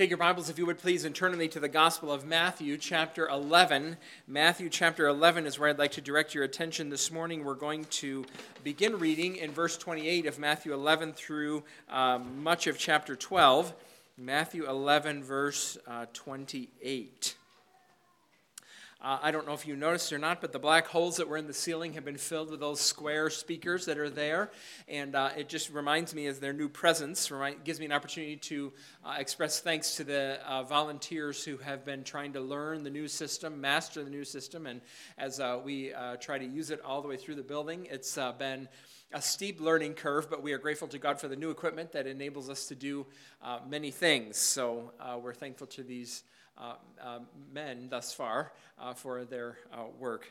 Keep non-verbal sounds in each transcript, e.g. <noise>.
Take your Bibles, if you would please, and turn me to the Gospel of Matthew, chapter 11. Matthew, chapter 11 is where I'd like to direct your attention this morning. We're going to begin reading in verse 28 of Matthew 11 through um, much of chapter 12. Matthew 11, verse uh, 28. Uh, I don't know if you noticed or not, but the black holes that were in the ceiling have been filled with those square speakers that are there. And uh, it just reminds me, as their new presence, remind, gives me an opportunity to uh, express thanks to the uh, volunteers who have been trying to learn the new system, master the new system. And as uh, we uh, try to use it all the way through the building, it's been a steep learning curve, but we are grateful to God for the new equipment that enables us to do many things. So we're thankful to these men thus far uh, for their uh, work.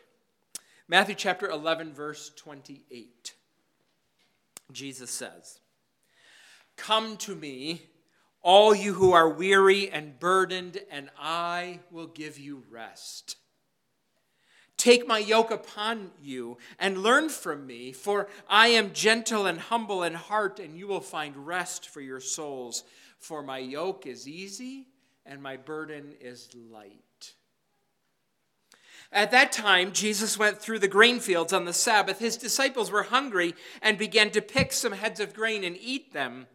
Matthew chapter 11, verse 28. Jesus says, Come to me, all you who are weary and burdened, and I will give you rest. Take my yoke upon you and learn from me, for I am gentle and humble in heart, and you will find rest for your souls. For my yoke is easy and my burden is light. At that time, Jesus went through the grain fields on the Sabbath. His disciples were hungry and began to pick some heads of grain and eat them.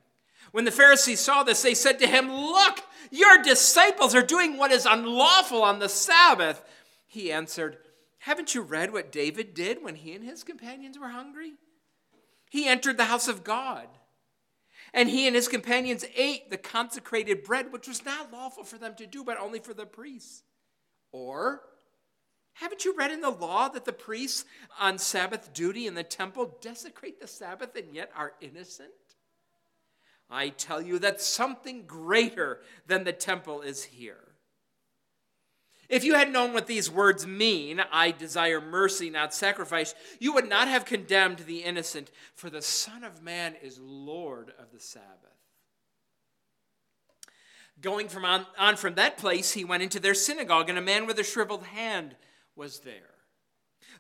When the Pharisees saw this, they said to him, Look, your disciples are doing what is unlawful on the Sabbath. He answered, Haven't you read what David did when he and his companions were hungry? He entered the house of God and he and his companions ate the consecrated bread, which was not lawful for them to do, but only for the priests. Or, haven't you read in the law that the priests on Sabbath duty in the temple desecrate the Sabbath and yet are innocent? I tell you that something greater than the temple is here. If you had known what these words mean, I desire mercy, not sacrifice, you would not have condemned the innocent, for the Son of Man is Lord of the Sabbath. Going from on, on from that place, he went into their synagogue, and a man with a shriveled hand was there.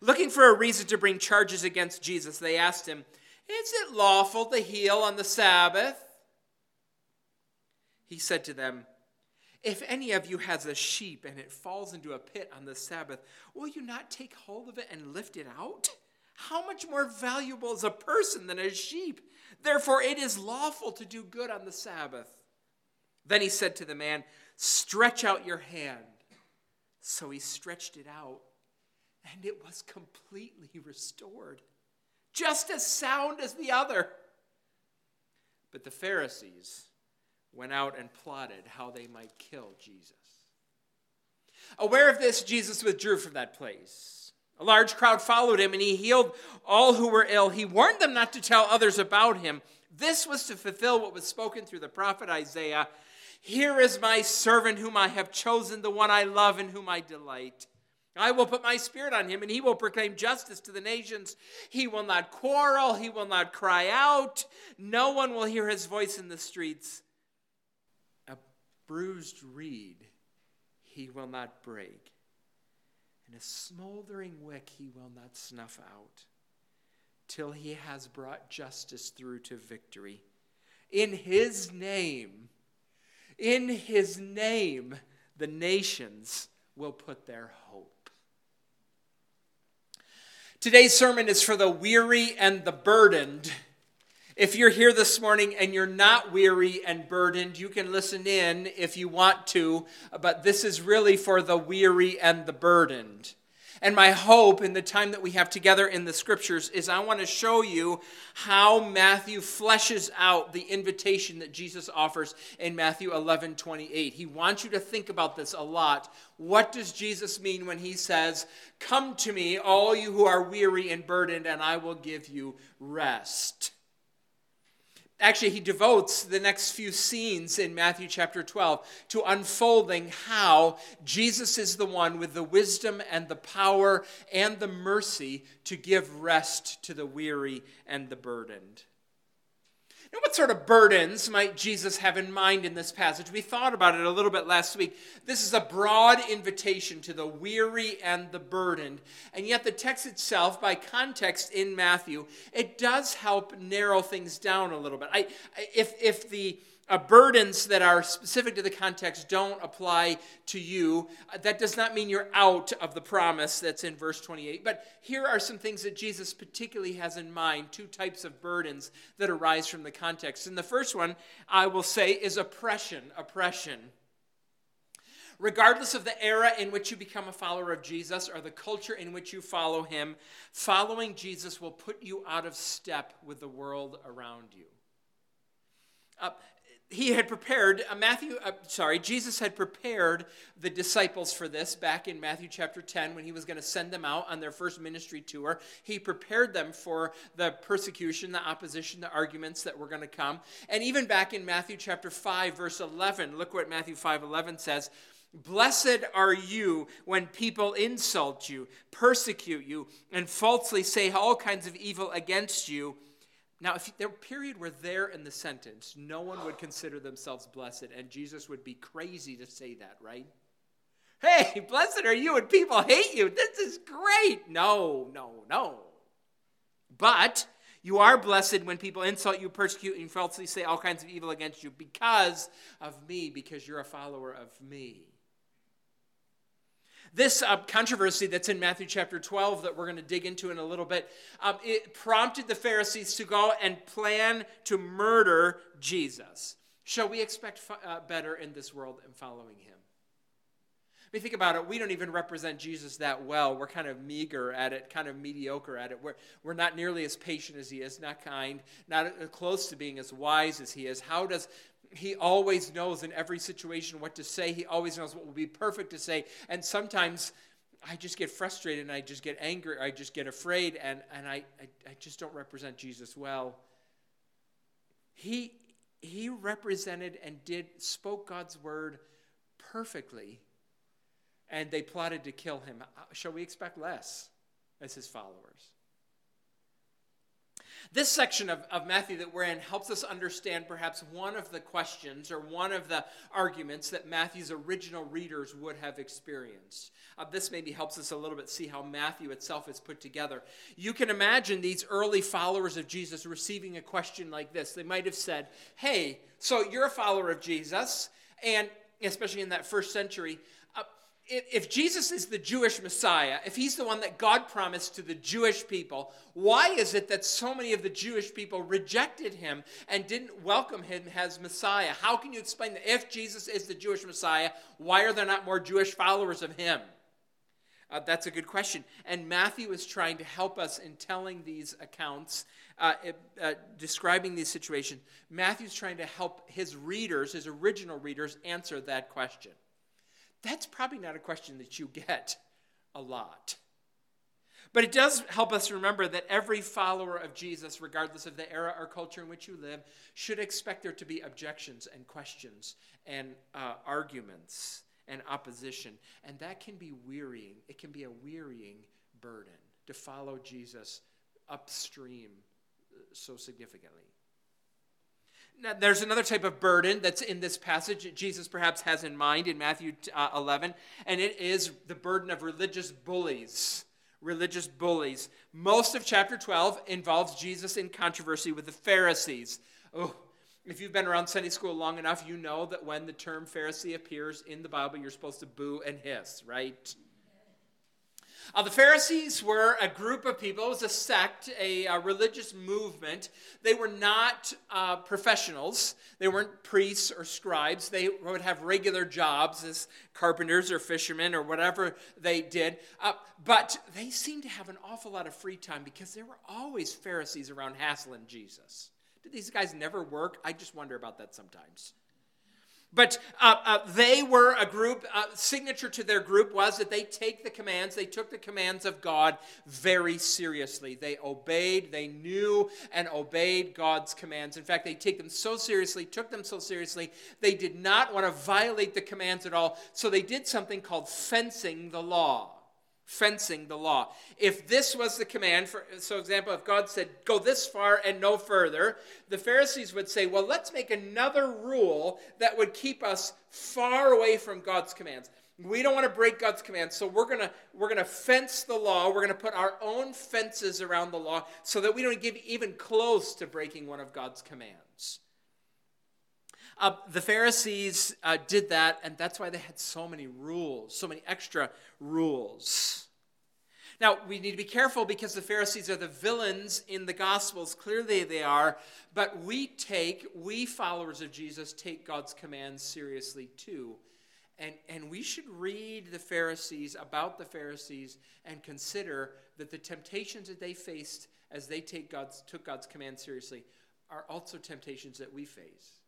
Looking for a reason to bring charges against Jesus, they asked him, Is it lawful to heal on the Sabbath? He said to them, if any of you has a sheep and it falls into a pit on the Sabbath, will you not take hold of it and lift it out? How much more valuable is a person than a sheep? Therefore, it is lawful to do good on the Sabbath. Then he said to the man, Stretch out your hand. So he stretched it out, and it was completely restored, just as sound as the other. But the Pharisees, went out and plotted how they might kill Jesus. Aware of this, Jesus withdrew from that place. A large crowd followed him, and he healed all who were ill. He warned them not to tell others about him. This was to fulfill what was spoken through the prophet Isaiah Here is my servant whom I have chosen, the one I love and whom I delight. I will put my spirit on him, and he will proclaim justice to the nations. He will not quarrel, he will not cry out. No one will hear his voice in the streets bruised reed he will not break, and a smoldering wick he will not snuff out, till he has brought justice through to victory. In his name, in his name, the nations will put their hope. Today's sermon is for the weary and the burdened if you're here this morning and you're not weary and burdened, you can listen in if you want to, but this is really for the weary and the burdened. And my hope in the time that we have together in the scriptures is I want to show you how Matthew fleshes out the invitation that Jesus offers in Matthew 11 28. He wants you to think about this a lot. What does Jesus mean when he says, Come to me, all you who are weary and burdened, and I will give you rest? Actually, he devotes the next few scenes in Matthew chapter 12 to unfolding how Jesus is the one with the wisdom and the power and the mercy to give rest to the weary and the burdened. What sort of burdens might Jesus have in mind in this passage? We thought about it a little bit last week. This is a broad invitation to the weary and the burdened. And yet, the text itself, by context in Matthew, it does help narrow things down a little bit. I, if, if the uh, burdens that are specific to the context don't apply to you. Uh, that does not mean you're out of the promise that's in verse 28. But here are some things that Jesus particularly has in mind two types of burdens that arise from the context. And the first one, I will say, is oppression. Oppression. Regardless of the era in which you become a follower of Jesus or the culture in which you follow him, following Jesus will put you out of step with the world around you. Uh, he had prepared uh, matthew uh, sorry jesus had prepared the disciples for this back in matthew chapter 10 when he was going to send them out on their first ministry tour. He prepared them for the persecution the opposition the arguments that were going to come. And even back in matthew chapter 5 verse 11 look what matthew 5 11 says. Blessed are you when people insult you, persecute you, and falsely say all kinds of evil against you now, if there period were there in the sentence, no one would consider themselves blessed, and Jesus would be crazy to say that, right? Hey, <laughs> blessed are you and people hate you. This is great. No, no, no. But you are blessed when people insult you, persecute, and falsely say all kinds of evil against you because of me, because you're a follower of me. This uh, controversy that's in Matthew chapter 12 that we're going to dig into in a little bit, um, it prompted the Pharisees to go and plan to murder Jesus. Shall we expect uh, better in this world in following him? I mean, think about it. We don't even represent Jesus that well. We're kind of meager at it, kind of mediocre at it. We're, we're not nearly as patient as he is, not kind, not close to being as wise as he is. How does he always knows in every situation what to say. He always knows what will be perfect to say. And sometimes I just get frustrated and I just get angry. I just get afraid and, and I, I, I just don't represent Jesus well. He, he represented and did spoke God's word perfectly, and they plotted to kill him. Uh, shall we expect less as his followers? This section of, of Matthew that we're in helps us understand perhaps one of the questions or one of the arguments that Matthew's original readers would have experienced. Uh, this maybe helps us a little bit see how Matthew itself is put together. You can imagine these early followers of Jesus receiving a question like this. They might have said, Hey, so you're a follower of Jesus, and especially in that first century, if Jesus is the Jewish Messiah, if he's the one that God promised to the Jewish people, why is it that so many of the Jewish people rejected him and didn't welcome him as Messiah? How can you explain that if Jesus is the Jewish Messiah, why are there not more Jewish followers of him? Uh, that's a good question. And Matthew is trying to help us in telling these accounts, uh, uh, describing these situations. Matthew's trying to help his readers, his original readers, answer that question. That's probably not a question that you get a lot. But it does help us remember that every follower of Jesus, regardless of the era or culture in which you live, should expect there to be objections and questions and uh, arguments and opposition. And that can be wearying. It can be a wearying burden to follow Jesus upstream uh, so significantly. Now, there's another type of burden that's in this passage that Jesus perhaps has in mind in Matthew uh, 11, and it is the burden of religious bullies. Religious bullies. Most of chapter 12 involves Jesus in controversy with the Pharisees. Oh, if you've been around Sunday school long enough, you know that when the term Pharisee appears in the Bible, you're supposed to boo and hiss, right? Uh, the Pharisees were a group of people, it was a sect, a, a religious movement. They were not uh, professionals, they weren't priests or scribes. They would have regular jobs as carpenters or fishermen or whatever they did. Uh, but they seemed to have an awful lot of free time because there were always Pharisees around hassling Jesus. Did these guys never work? I just wonder about that sometimes. But uh, uh, they were a group, uh, signature to their group was that they take the commands, they took the commands of God very seriously. They obeyed, they knew and obeyed God's commands. In fact, they take them so seriously, took them so seriously, they did not want to violate the commands at all. So they did something called fencing the law fencing the law. If this was the command, for so example, if God said, go this far and no further, the Pharisees would say, well, let's make another rule that would keep us far away from God's commands. We don't want to break God's commands, so we're gonna we're gonna fence the law. We're gonna put our own fences around the law so that we don't get even close to breaking one of God's commands. Uh, the Pharisees uh, did that, and that's why they had so many rules, so many extra rules. Now, we need to be careful because the Pharisees are the villains in the Gospels. Clearly, they are. But we take, we followers of Jesus, take God's commands seriously too. And, and we should read the Pharisees, about the Pharisees, and consider that the temptations that they faced as they take God's, took God's command seriously are also temptations that we face.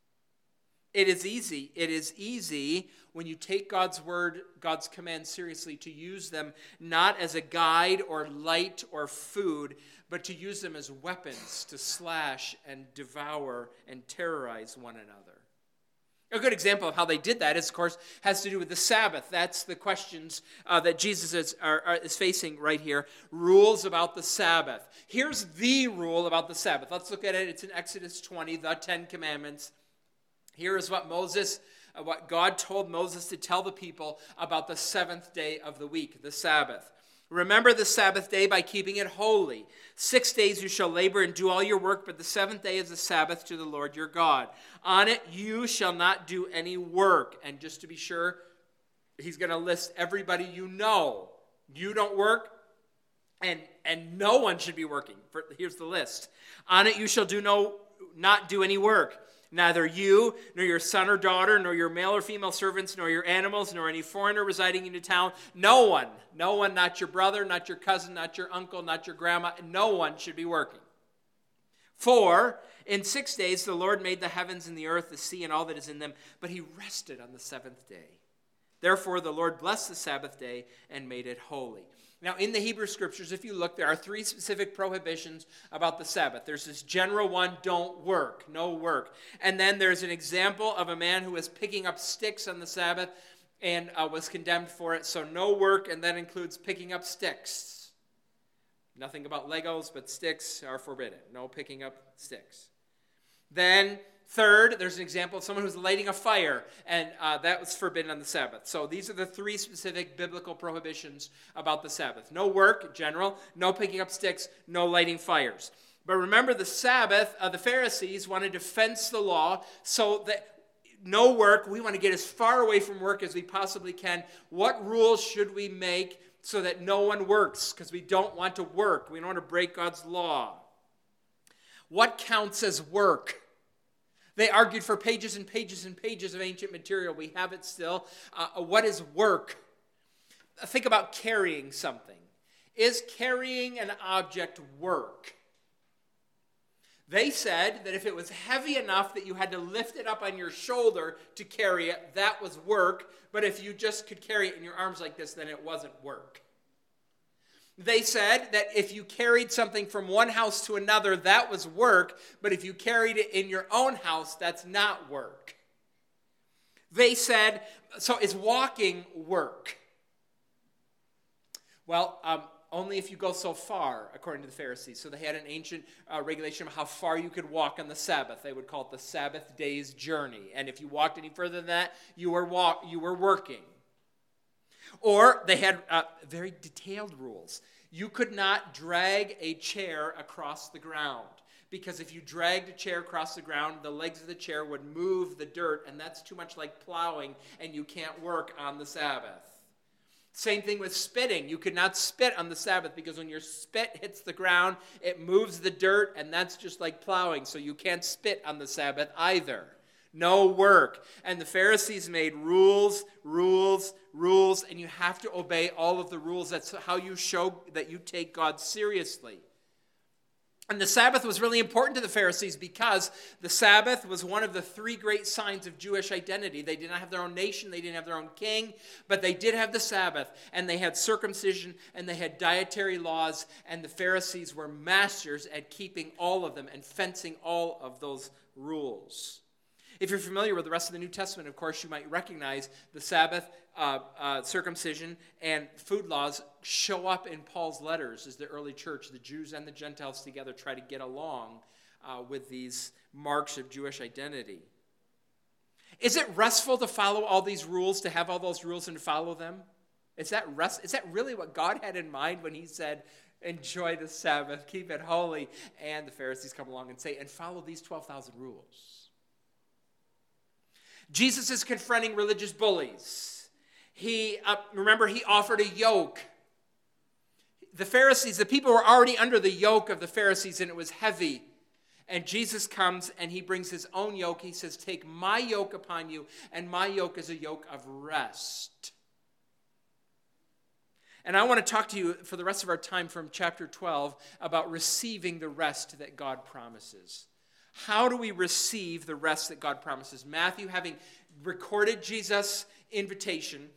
It is easy. It is easy when you take God's word, God's command seriously to use them not as a guide or light or food, but to use them as weapons to slash and devour and terrorize one another. A good example of how they did that is, of course, has to do with the Sabbath. That's the questions uh, that Jesus is, are, are, is facing right here. Rules about the Sabbath. Here's the rule about the Sabbath. Let's look at it. It's in Exodus 20, the Ten Commandments. Here is what Moses, uh, what God told Moses to tell the people about the seventh day of the week, the Sabbath. Remember the Sabbath day by keeping it holy. Six days you shall labor and do all your work, but the seventh day is the Sabbath to the Lord your God. On it you shall not do any work. And just to be sure, he's going to list everybody you know. You don't work, and, and no one should be working. For, Here's the list. On it you shall do no, not do any work Neither you, nor your son or daughter, nor your male or female servants, nor your animals, nor any foreigner residing in your town, no one, no one, not your brother, not your cousin, not your uncle, not your grandma, no one should be working. For in six days the Lord made the heavens and the earth, the sea, and all that is in them, but he rested on the seventh day. Therefore the Lord blessed the Sabbath day and made it holy. Now, in the Hebrew scriptures, if you look, there are three specific prohibitions about the Sabbath. There's this general one don't work, no work. And then there's an example of a man who was picking up sticks on the Sabbath and uh, was condemned for it. So, no work, and that includes picking up sticks. Nothing about Legos, but sticks are forbidden. No picking up sticks. Then Third, there's an example of someone who's lighting a fire, and uh, that was forbidden on the Sabbath. So these are the three specific biblical prohibitions about the Sabbath no work, general, no picking up sticks, no lighting fires. But remember, the Sabbath, uh, the Pharisees wanted to fence the law so that no work, we want to get as far away from work as we possibly can. What rules should we make so that no one works? Because we don't want to work, we don't want to break God's law. What counts as work? They argued for pages and pages and pages of ancient material. We have it still. Uh, what is work? Think about carrying something. Is carrying an object work? They said that if it was heavy enough that you had to lift it up on your shoulder to carry it, that was work. But if you just could carry it in your arms like this, then it wasn't work. They said that if you carried something from one house to another, that was work, but if you carried it in your own house, that's not work. They said, so is walking work? Well, um, only if you go so far, according to the Pharisees. So they had an ancient uh, regulation of how far you could walk on the Sabbath. They would call it the Sabbath day's journey. And if you walked any further than that, you were, walk- you were working. Or they had uh, very detailed rules. You could not drag a chair across the ground because if you dragged a chair across the ground, the legs of the chair would move the dirt, and that's too much like plowing, and you can't work on the Sabbath. Same thing with spitting. You could not spit on the Sabbath because when your spit hits the ground, it moves the dirt, and that's just like plowing. So you can't spit on the Sabbath either no work. And the Pharisees made rules, rules, rules, and you have to obey all of the rules. That's how you show that you take God seriously. And the Sabbath was really important to the Pharisees because the Sabbath was one of the three great signs of Jewish identity. They did not have their own nation, they didn't have their own king, but they did have the Sabbath, and they had circumcision, and they had dietary laws, and the Pharisees were masters at keeping all of them and fencing all of those rules. If you're familiar with the rest of the New Testament, of course, you might recognize the Sabbath, uh, uh, circumcision, and food laws show up in Paul's letters as the early church, the Jews and the Gentiles together, try to get along uh, with these marks of Jewish identity. Is it restful to follow all these rules, to have all those rules and follow them? Is that, rest, is that really what God had in mind when He said, enjoy the Sabbath, keep it holy? And the Pharisees come along and say, and follow these 12,000 rules. Jesus is confronting religious bullies. He, uh, remember, he offered a yoke. The Pharisees, the people were already under the yoke of the Pharisees, and it was heavy. And Jesus comes and he brings his own yoke. He says, Take my yoke upon you, and my yoke is a yoke of rest. And I want to talk to you for the rest of our time from chapter 12 about receiving the rest that God promises. How do we receive the rest that God promises? Matthew, having recorded Jesus' invitation,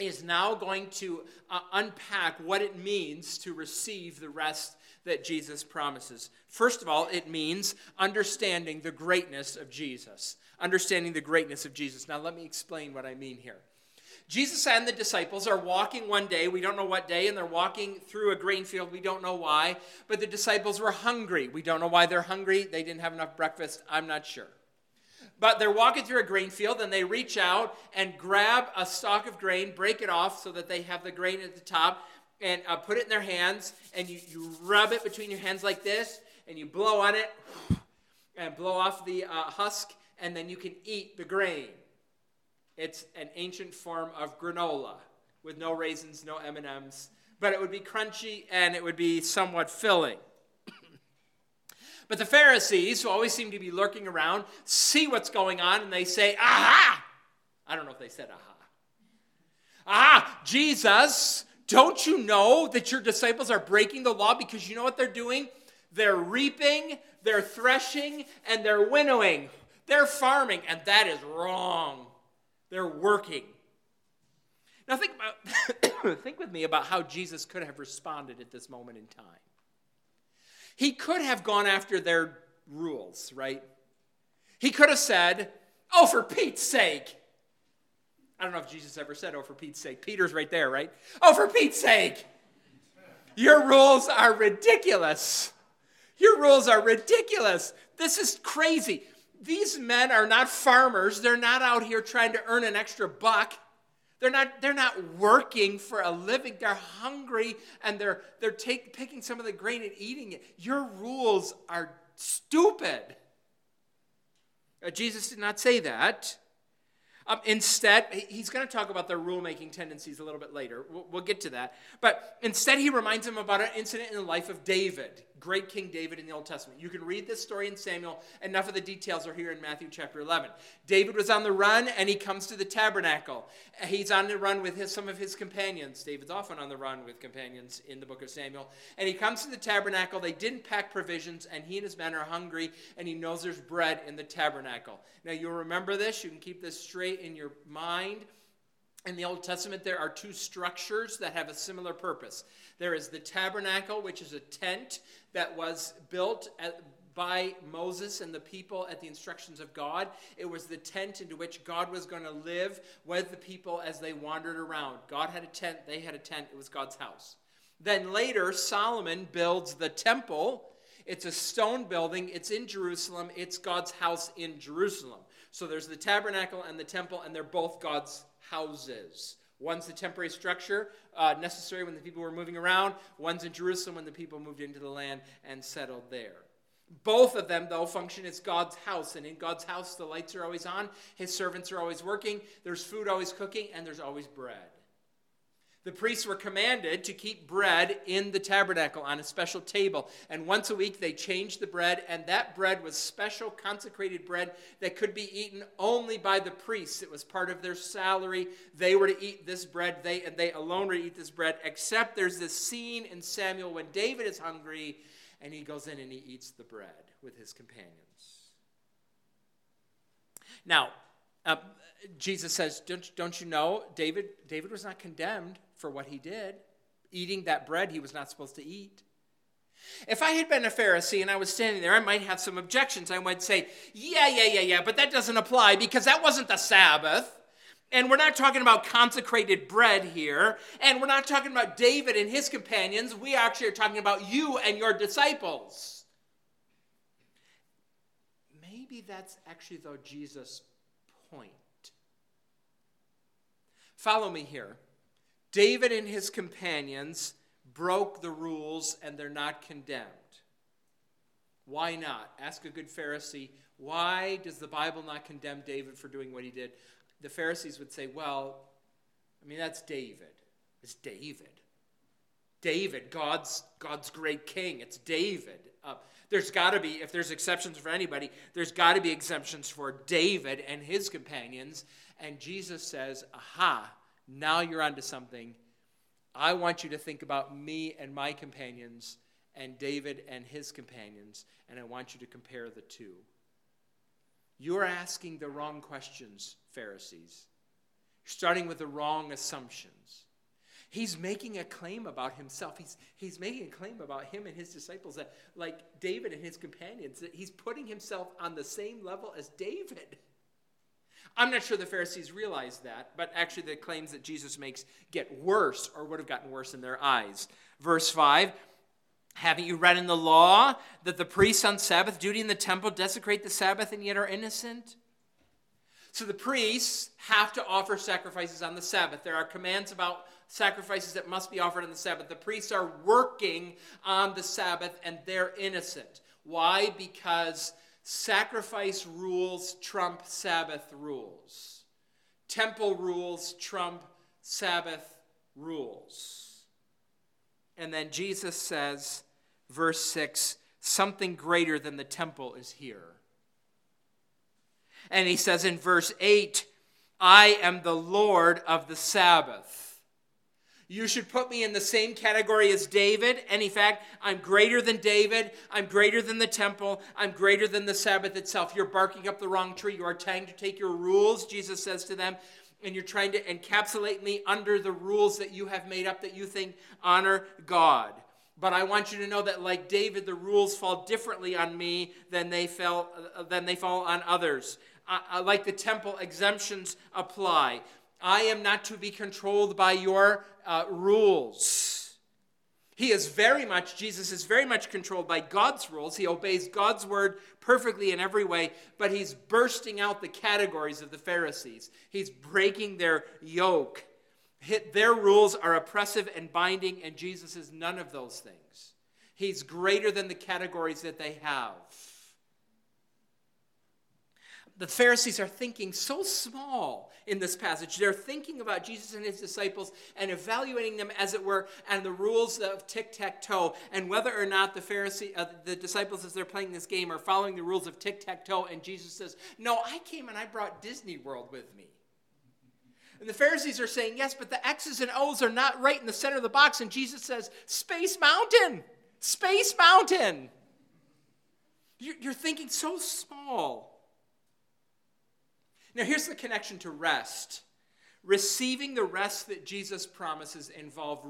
is now going to uh, unpack what it means to receive the rest that Jesus promises. First of all, it means understanding the greatness of Jesus. Understanding the greatness of Jesus. Now, let me explain what I mean here. Jesus and the disciples are walking one day, we don't know what day, and they're walking through a grain field, we don't know why, but the disciples were hungry. We don't know why they're hungry. They didn't have enough breakfast, I'm not sure. But they're walking through a grain field and they reach out and grab a stalk of grain, break it off so that they have the grain at the top, and uh, put it in their hands. And you, you rub it between your hands like this, and you blow on it and blow off the uh, husk, and then you can eat the grain. It's an ancient form of granola with no raisins, no M&Ms, but it would be crunchy and it would be somewhat filling. <coughs> But the Pharisees, who always seem to be lurking around, see what's going on and they say, Aha! I don't know if they said aha. Aha! Jesus, don't you know that your disciples are breaking the law because you know what they're doing? They're reaping, they're threshing, and they're winnowing. They're farming, and that is wrong. They're working. Now think about <coughs> think with me about how Jesus could have responded at this moment in time. He could have gone after their rules, right? He could have said, Oh, for Pete's sake. I don't know if Jesus ever said, Oh, for Pete's sake. Peter's right there, right? Oh, for Pete's sake. Your rules are ridiculous. Your rules are ridiculous. This is crazy. These men are not farmers. They're not out here trying to earn an extra buck. They're not, they're not working for a living. They're hungry and they're, they're take, picking some of the grain and eating it. Your rules are stupid. Uh, Jesus did not say that. Um, instead, he's going to talk about their rulemaking tendencies a little bit later. We'll, we'll, get to that. But instead, he reminds them about an incident in the life of David, great King David in the Old Testament. You can read this story in Samuel. Enough of the details are here in Matthew chapter 11. David was on the run and he comes to the tabernacle. He's on the run with his, some of his companions. David's often on the run with companions in the book of Samuel. And he comes to the tabernacle. They didn't pack provisions, and he and his men are hungry, and he knows there's bread in the tabernacle. Now, you'll remember this. You can keep this straight in your mind. In the Old Testament, there are two structures that have a similar purpose. There is the tabernacle, which is a tent that was built at, by Moses and the people at the instructions of God. It was the tent into which God was going to live with the people as they wandered around. God had a tent, they had a tent, it was God's house. Then later, Solomon builds the temple. It's a stone building, it's in Jerusalem, it's God's house in Jerusalem. So there's the tabernacle and the temple, and they're both God's houses. One's the temporary structure uh, necessary when the people were moving around. One's in Jerusalem when the people moved into the land and settled there. Both of them, though, function as God's house. And in God's house, the lights are always on, His servants are always working, there's food always cooking, and there's always bread. The priests were commanded to keep bread in the tabernacle on a special table. And once a week they changed the bread, and that bread was special consecrated bread that could be eaten only by the priests. It was part of their salary. They were to eat this bread, they and they alone were to eat this bread, except there's this scene in Samuel when David is hungry and he goes in and he eats the bread with his companions. Now, uh, Jesus says, don't, don't you know, David, David was not condemned for what he did. Eating that bread he was not supposed to eat. If I had been a Pharisee and I was standing there, I might have some objections. I might say, yeah, yeah, yeah, yeah, but that doesn't apply because that wasn't the Sabbath. And we're not talking about consecrated bread here. And we're not talking about David and his companions. We actually are talking about you and your disciples. Maybe that's actually, though, Jesus' point. Follow me here. David and his companions broke the rules and they're not condemned. Why not? Ask a good Pharisee, why does the Bible not condemn David for doing what he did? The Pharisees would say, well, I mean, that's David. It's David. David, God's, God's great king. It's David. Uh, there's got to be, if there's exceptions for anybody, there's got to be exemptions for David and his companions. And Jesus says, Aha, now you're onto something. I want you to think about me and my companions and David and his companions, and I want you to compare the two. You're asking the wrong questions, Pharisees. You're starting with the wrong assumptions. He's making a claim about himself. He's, he's making a claim about him and his disciples that, like David and his companions, that he's putting himself on the same level as David. I'm not sure the Pharisees realized that, but actually, the claims that Jesus makes get worse or would have gotten worse in their eyes. Verse 5 Haven't you read in the law that the priests on Sabbath duty in the temple desecrate the Sabbath and yet are innocent? So the priests have to offer sacrifices on the Sabbath. There are commands about sacrifices that must be offered on the Sabbath. The priests are working on the Sabbath and they're innocent. Why? Because sacrifice rules trump Sabbath rules. Temple rules trump Sabbath rules. And then Jesus says, verse 6 something greater than the temple is here. And he says in verse 8, I am the Lord of the Sabbath. You should put me in the same category as David. And in fact, I'm greater than David. I'm greater than the temple. I'm greater than the Sabbath itself. You're barking up the wrong tree. You are trying to take your rules, Jesus says to them, and you're trying to encapsulate me under the rules that you have made up that you think honor God. But I want you to know that, like David, the rules fall differently on me than they, fell, uh, than they fall on others. Uh, like the temple, exemptions apply. I am not to be controlled by your uh, rules. He is very much, Jesus is very much controlled by God's rules. He obeys God's word perfectly in every way, but he's bursting out the categories of the Pharisees. He's breaking their yoke. Their rules are oppressive and binding, and Jesus is none of those things. He's greater than the categories that they have the Pharisees are thinking so small in this passage. They're thinking about Jesus and his disciples and evaluating them, as it were, and the rules of tic tac toe, and whether or not the Pharisee, uh, the disciples, as they're playing this game, are following the rules of tic tac toe. And Jesus says, "No, I came and I brought Disney World with me." And the Pharisees are saying, "Yes, but the X's and O's are not right in the center of the box." And Jesus says, "Space Mountain, Space Mountain." You're thinking so small. Now, here's the connection to rest. Receiving the rest that Jesus promises involve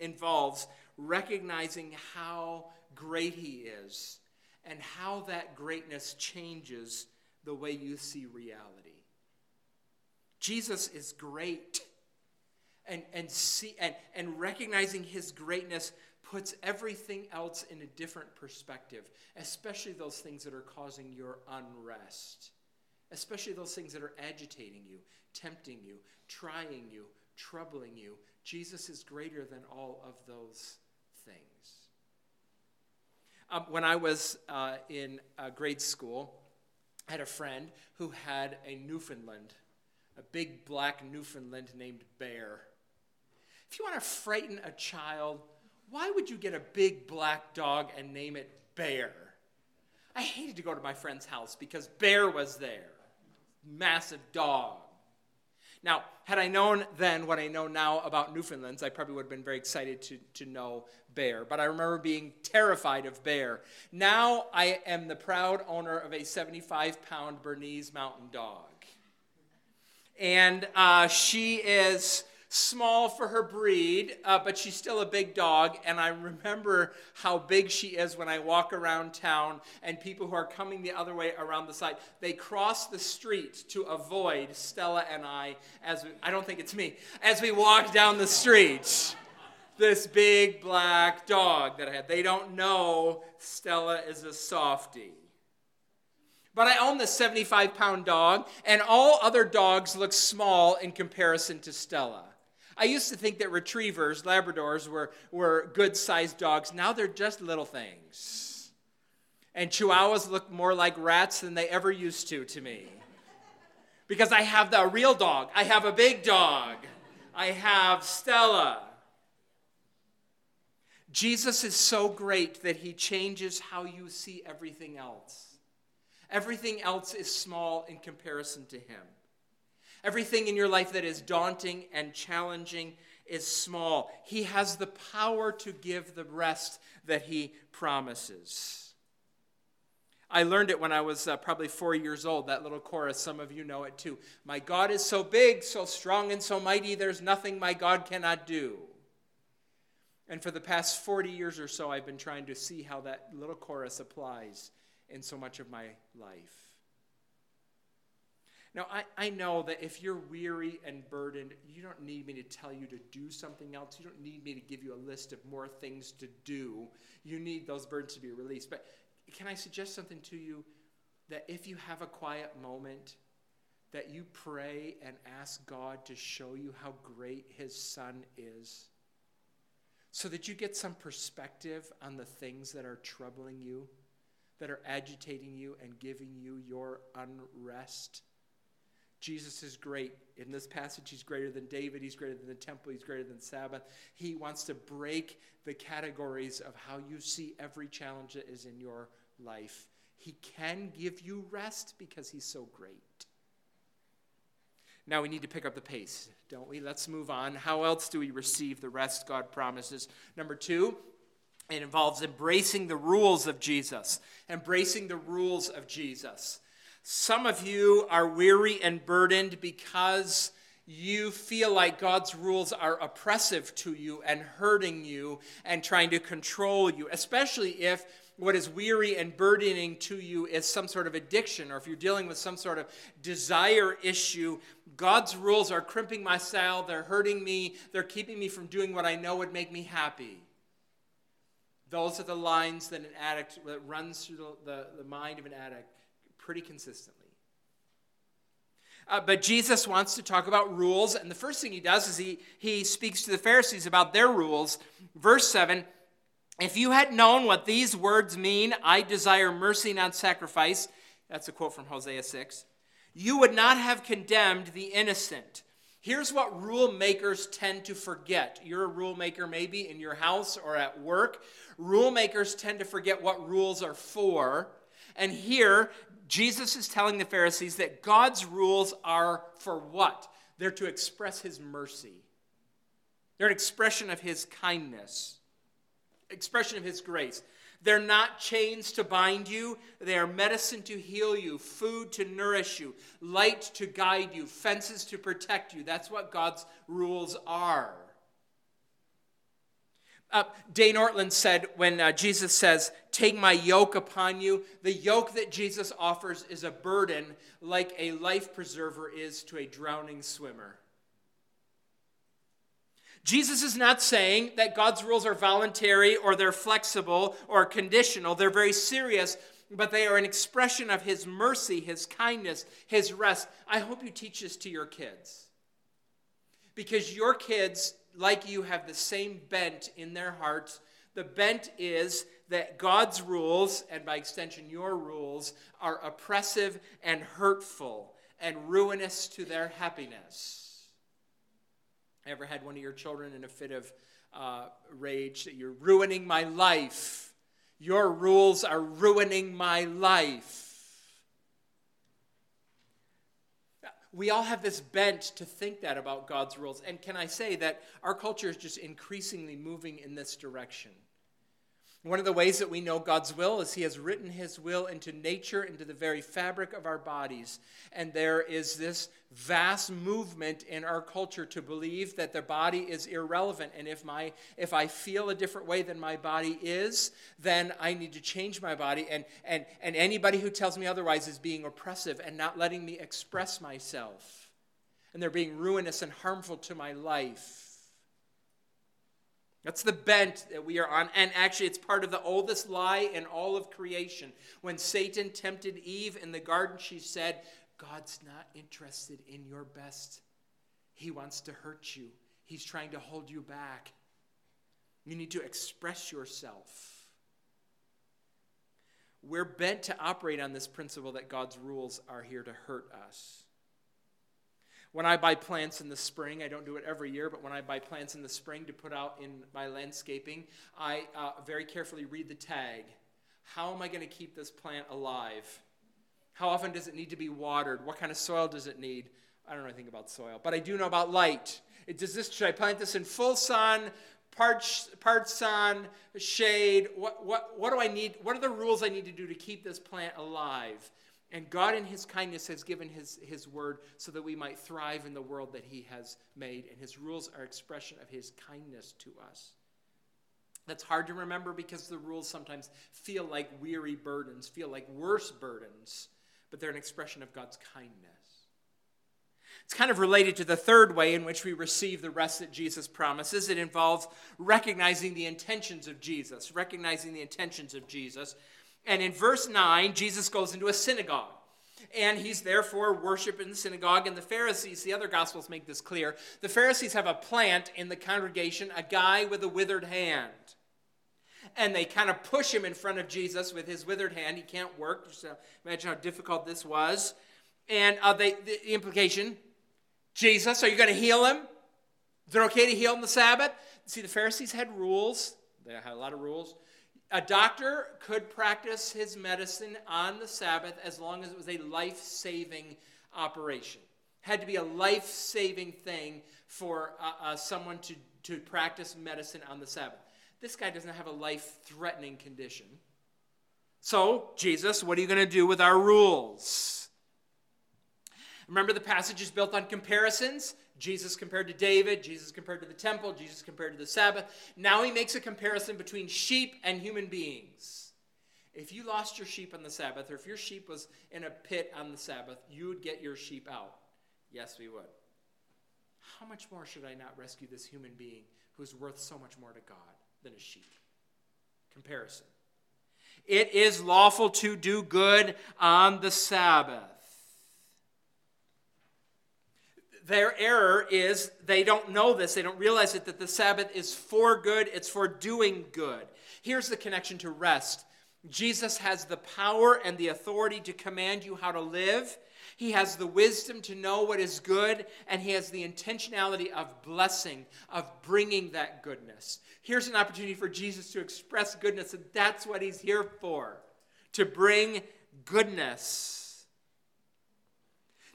involves recognizing how great He is and how that greatness changes the way you see reality. Jesus is great. And, and, see, and, and recognizing his greatness puts everything else in a different perspective, especially those things that are causing your unrest especially those things that are agitating you, tempting you, trying you, troubling you. Jesus is greater than all of those things. Um, when I was uh, in uh, grade school, I had a friend who had a Newfoundland, a big black Newfoundland named Bear. If you want to frighten a child, why would you get a big black dog and name it Bear? I hated to go to my friend's house because Bear was there massive dog. Now, had I known then what I know now about Newfoundlands, I probably would have been very excited to, to know Bear. But I remember being terrified of Bear. Now I am the proud owner of a 75 pound Bernese mountain dog. And uh, she is small for her breed, uh, but she's still a big dog. And I remember how big she is when I walk around town, and people who are coming the other way around the side, they cross the street to avoid Stella and I. As we, I don't think it's me as we walk down the street. This big black dog that I had. They don't know Stella is a softie. But I own this 75 pound dog, and all other dogs look small in comparison to Stella. I used to think that retrievers, Labradors, were, were good sized dogs. Now they're just little things. And chihuahuas look more like rats than they ever used to to me. Because I have the real dog, I have a big dog, I have Stella. Jesus is so great that he changes how you see everything else. Everything else is small in comparison to him. Everything in your life that is daunting and challenging is small. He has the power to give the rest that he promises. I learned it when I was uh, probably four years old, that little chorus. Some of you know it too. My God is so big, so strong, and so mighty, there's nothing my God cannot do. And for the past 40 years or so, I've been trying to see how that little chorus applies in so much of my life. Now, I, I know that if you're weary and burdened, you don't need me to tell you to do something else. You don't need me to give you a list of more things to do. You need those burdens to be released. But can I suggest something to you? That if you have a quiet moment, that you pray and ask God to show you how great His Son is so that you get some perspective on the things that are troubling you, that are agitating you and giving you your unrest. Jesus is great. In this passage, he's greater than David, he's greater than the temple, he's greater than Sabbath. He wants to break the categories of how you see every challenge that is in your life. He can give you rest because he's so great. Now we need to pick up the pace, don't we? Let's move on. How else do we receive the rest God promises? Number two, it involves embracing the rules of Jesus. Embracing the rules of Jesus. Some of you are weary and burdened because you feel like God's rules are oppressive to you and hurting you and trying to control you, especially if what is weary and burdening to you is some sort of addiction, or if you're dealing with some sort of desire issue, God's rules are crimping my style, they're hurting me, they're keeping me from doing what I know would make me happy. Those are the lines that an addict that runs through the, the, the mind of an addict pretty consistently. Uh, but Jesus wants to talk about rules, and the first thing he does is he, he speaks to the Pharisees about their rules. Verse 7 if you had known what these words mean, I desire mercy, not sacrifice, that's a quote from Hosea 6, you would not have condemned the innocent. Here's what rule makers tend to forget. You're a rule maker maybe in your house or at work. Rule makers tend to forget what rules are for. And here, Jesus is telling the Pharisees that God's rules are for what? They're to express his mercy, they're an expression of his kindness expression of his grace. They're not chains to bind you, they are medicine to heal you, food to nourish you, light to guide you, fences to protect you. That's what God's rules are. Uh, Dane Ortlund said when uh, Jesus says, Take my yoke upon you, the yoke that Jesus offers is a burden like a life preserver is to a drowning swimmer. Jesus is not saying that God's rules are voluntary or they're flexible or conditional. They're very serious, but they are an expression of His mercy, His kindness, His rest. I hope you teach this to your kids. Because your kids, like you, have the same bent in their hearts. The bent is that God's rules, and by extension your rules, are oppressive and hurtful and ruinous to their happiness. Ever had one of your children in a fit of uh, rage that you're ruining my life? Your rules are ruining my life. We all have this bent to think that about God's rules. And can I say that our culture is just increasingly moving in this direction? One of the ways that we know God's will is He has written His will into nature, into the very fabric of our bodies. And there is this vast movement in our culture to believe that the body is irrelevant. And if, my, if I feel a different way than my body is, then I need to change my body. And, and, and anybody who tells me otherwise is being oppressive and not letting me express myself. And they're being ruinous and harmful to my life. That's the bent that we are on. And actually, it's part of the oldest lie in all of creation. When Satan tempted Eve in the garden, she said, God's not interested in your best. He wants to hurt you, He's trying to hold you back. You need to express yourself. we're bent to operate on this principle that God's rules are here to hurt us. When I buy plants in the spring, I don't do it every year, but when I buy plants in the spring to put out in my landscaping, I uh, very carefully read the tag. How am I going to keep this plant alive? How often does it need to be watered? What kind of soil does it need? I don't know anything about soil, but I do know about light. It, does this, should I plant this in full sun, part, part sun, shade? What, what, what do I need? What are the rules I need to do to keep this plant alive? And God, in His kindness, has given His, His word so that we might thrive in the world that He has made. And His rules are expression of His kindness to us. That's hard to remember because the rules sometimes feel like weary burdens, feel like worse burdens, but they're an expression of God's kindness. It's kind of related to the third way in which we receive the rest that Jesus promises. It involves recognizing the intentions of Jesus, recognizing the intentions of Jesus. And in verse 9, Jesus goes into a synagogue. And he's therefore worship in the synagogue. And the Pharisees, the other gospels make this clear. The Pharisees have a plant in the congregation, a guy with a withered hand. And they kind of push him in front of Jesus with his withered hand. He can't work. Just imagine how difficult this was. And uh, they, the implication Jesus, are you going to heal him? Is it okay to heal on the Sabbath? See, the Pharisees had rules. They had a lot of rules. A doctor could practice his medicine on the Sabbath as long as it was a life saving operation. Had to be a life saving thing for uh, uh, someone to, to practice medicine on the Sabbath. This guy doesn't have a life threatening condition. So, Jesus, what are you going to do with our rules? Remember, the passage is built on comparisons. Jesus compared to David, Jesus compared to the temple, Jesus compared to the Sabbath. Now he makes a comparison between sheep and human beings. If you lost your sheep on the Sabbath, or if your sheep was in a pit on the Sabbath, you would get your sheep out. Yes, we would. How much more should I not rescue this human being who's worth so much more to God than a sheep? Comparison. It is lawful to do good on the Sabbath their error is they don't know this, they don't realize it, that the Sabbath is for good, it's for doing good. Here's the connection to rest Jesus has the power and the authority to command you how to live. He has the wisdom to know what is good, and he has the intentionality of blessing, of bringing that goodness. Here's an opportunity for Jesus to express goodness, and that's what he's here for to bring goodness.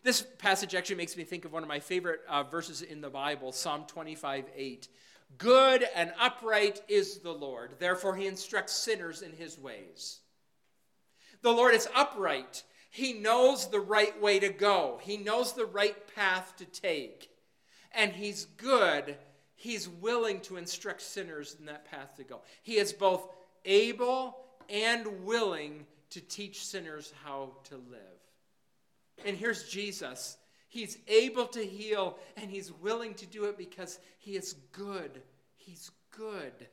This passage actually makes me think of one of my favorite uh, verses in the Bible, Psalm 25 8. Good and upright is the Lord, therefore he instructs sinners in his ways. The Lord is upright. He knows the right way to go, he knows the right path to take. And he's good. He's willing to instruct sinners in that path to go. He is both able and willing to teach sinners how to live. And here's Jesus. He's able to heal, and he's willing to do it because he is good. He's good.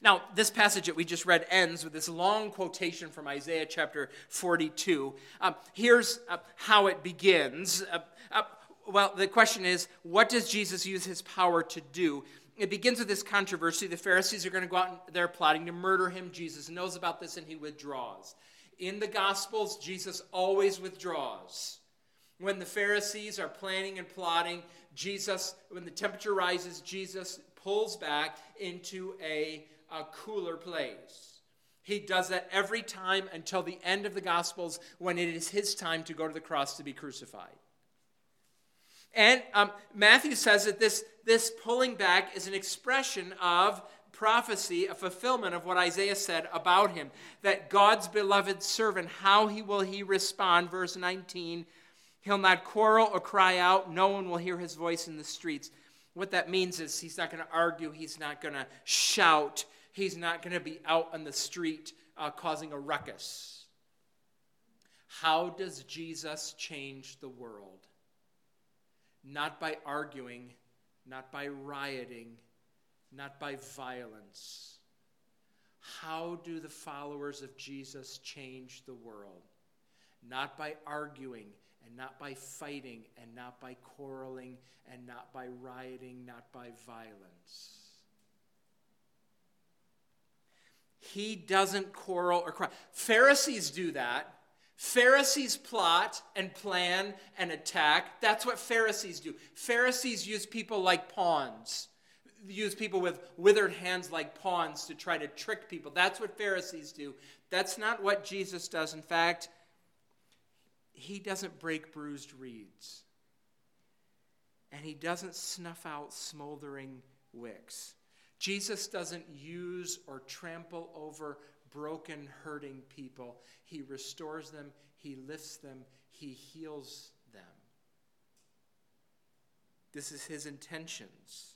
Now, this passage that we just read ends with this long quotation from Isaiah chapter 42. Um, here's uh, how it begins. Uh, uh, well, the question is what does Jesus use his power to do? It begins with this controversy. The Pharisees are going to go out and they're plotting to murder him. Jesus knows about this and he withdraws. In the Gospels, Jesus always withdraws. When the Pharisees are planning and plotting, Jesus, when the temperature rises, Jesus pulls back into a, a cooler place. He does that every time until the end of the Gospels when it is his time to go to the cross to be crucified. And um, Matthew says that this, this pulling back is an expression of prophecy, a fulfillment of what Isaiah said about him, that God's beloved servant, how he will he respond? Verse 19, he'll not quarrel or cry out, no one will hear his voice in the streets. What that means is he's not going to argue, he's not going to shout, he's not going to be out on the street uh, causing a ruckus. How does Jesus change the world? Not by arguing, not by rioting, not by violence. How do the followers of Jesus change the world? Not by arguing, and not by fighting, and not by quarreling, and not by rioting, not by violence. He doesn't quarrel or cry. Pharisees do that. Pharisees plot and plan and attack. That's what Pharisees do. Pharisees use people like pawns, use people with withered hands like pawns to try to trick people. That's what Pharisees do. That's not what Jesus does. In fact, he doesn't break bruised reeds, and he doesn't snuff out smoldering wicks. Jesus doesn't use or trample over broken, hurting people. He restores them, He lifts them, He heals them. This is His intentions.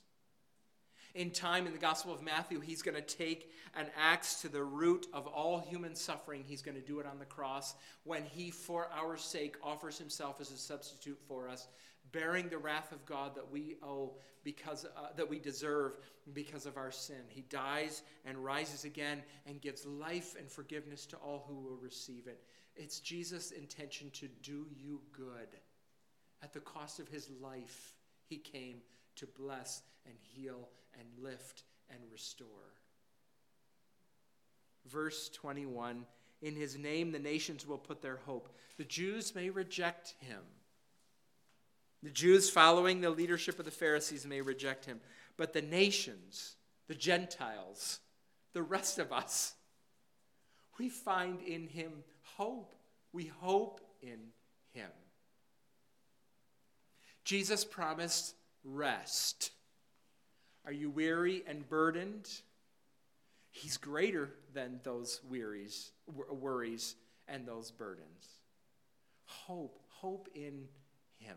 In time in the Gospel of Matthew, He's going to take an axe to the root of all human suffering. He's going to do it on the cross when He, for our sake, offers Himself as a substitute for us bearing the wrath of God that we owe because uh, that we deserve because of our sin. He dies and rises again and gives life and forgiveness to all who will receive it. It's Jesus' intention to do you good. At the cost of his life, he came to bless and heal and lift and restore. Verse 21 In his name the nations will put their hope. The Jews may reject him the Jews, following the leadership of the Pharisees, may reject him, but the nations, the Gentiles, the rest of us, we find in him hope. We hope in him. Jesus promised rest. Are you weary and burdened? He's greater than those wearies, worries and those burdens. Hope, hope in him.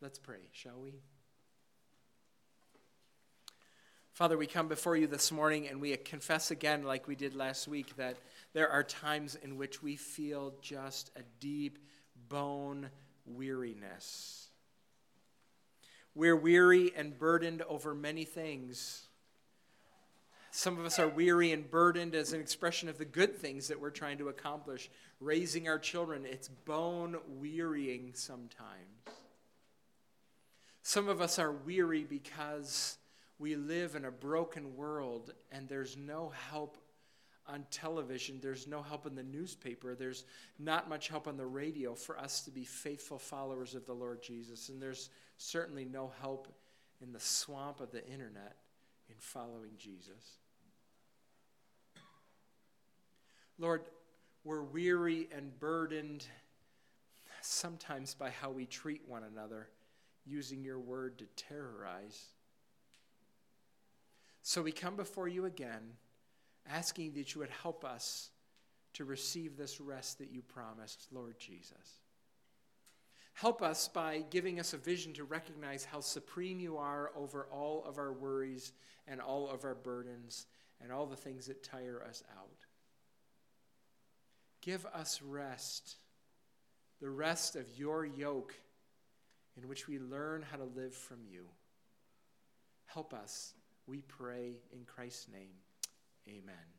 Let's pray, shall we? Father, we come before you this morning and we confess again, like we did last week, that there are times in which we feel just a deep bone weariness. We're weary and burdened over many things. Some of us are weary and burdened as an expression of the good things that we're trying to accomplish. Raising our children, it's bone wearying sometimes. Some of us are weary because we live in a broken world and there's no help on television, there's no help in the newspaper, there's not much help on the radio for us to be faithful followers of the Lord Jesus, and there's certainly no help in the swamp of the internet in following Jesus. Lord, we're weary and burdened sometimes by how we treat one another using your word to terrorize. So we come before you again, asking that you would help us to receive this rest that you promised, Lord Jesus. Help us by giving us a vision to recognize how supreme you are over all of our worries and all of our burdens and all the things that tire us out. Give us rest, the rest of your yoke in which we learn how to live from you. Help us, we pray in Christ's name. Amen.